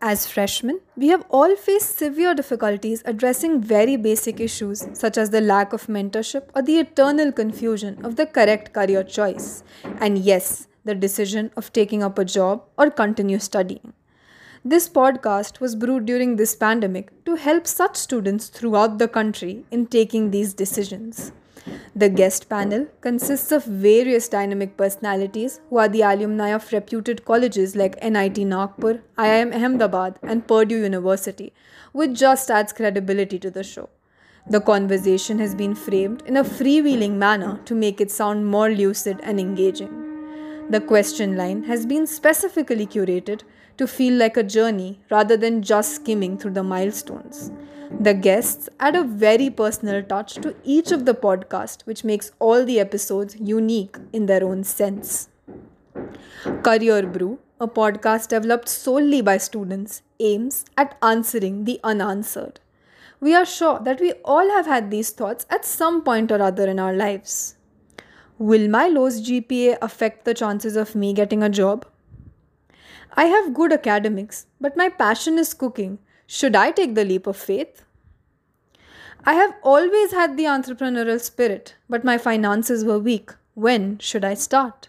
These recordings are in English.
As freshmen, we have all faced severe difficulties addressing very basic issues such as the lack of mentorship or the eternal confusion of the correct career choice, and yes, the decision of taking up a job or continue studying. This podcast was brewed during this pandemic to help such students throughout the country in taking these decisions. The guest panel consists of various dynamic personalities who are the alumni of reputed colleges like NIT Nagpur, IIM Ahmedabad, and Purdue University, which just adds credibility to the show. The conversation has been framed in a freewheeling manner to make it sound more lucid and engaging. The question line has been specifically curated to feel like a journey rather than just skimming through the milestones. The guests add a very personal touch to each of the podcasts, which makes all the episodes unique in their own sense. Career Brew, a podcast developed solely by students, aims at answering the unanswered. We are sure that we all have had these thoughts at some point or other in our lives. Will my low GPA affect the chances of me getting a job? I have good academics, but my passion is cooking. Should I take the leap of faith? I have always had the entrepreneurial spirit, but my finances were weak. When should I start?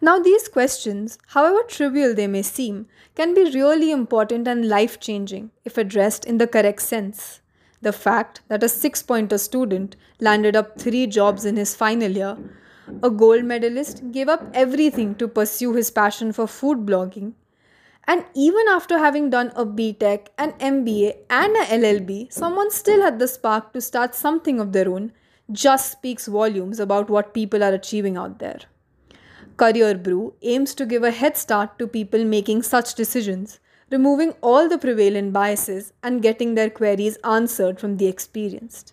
Now, these questions, however trivial they may seem, can be really important and life changing if addressed in the correct sense. The fact that a six pointer student landed up three jobs in his final year, a gold medalist gave up everything to pursue his passion for food blogging, and even after having done a BTech, an MBA, and a LLB, someone still had the spark to start something of their own, just speaks volumes about what people are achieving out there. Career Brew aims to give a head start to people making such decisions removing all the prevalent biases and getting their queries answered from the experienced.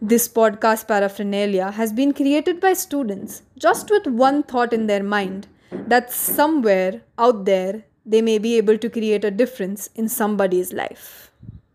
This podcast paraphernalia has been created by students just with one thought in their mind that somewhere out there they may be able to create a difference in somebody's life.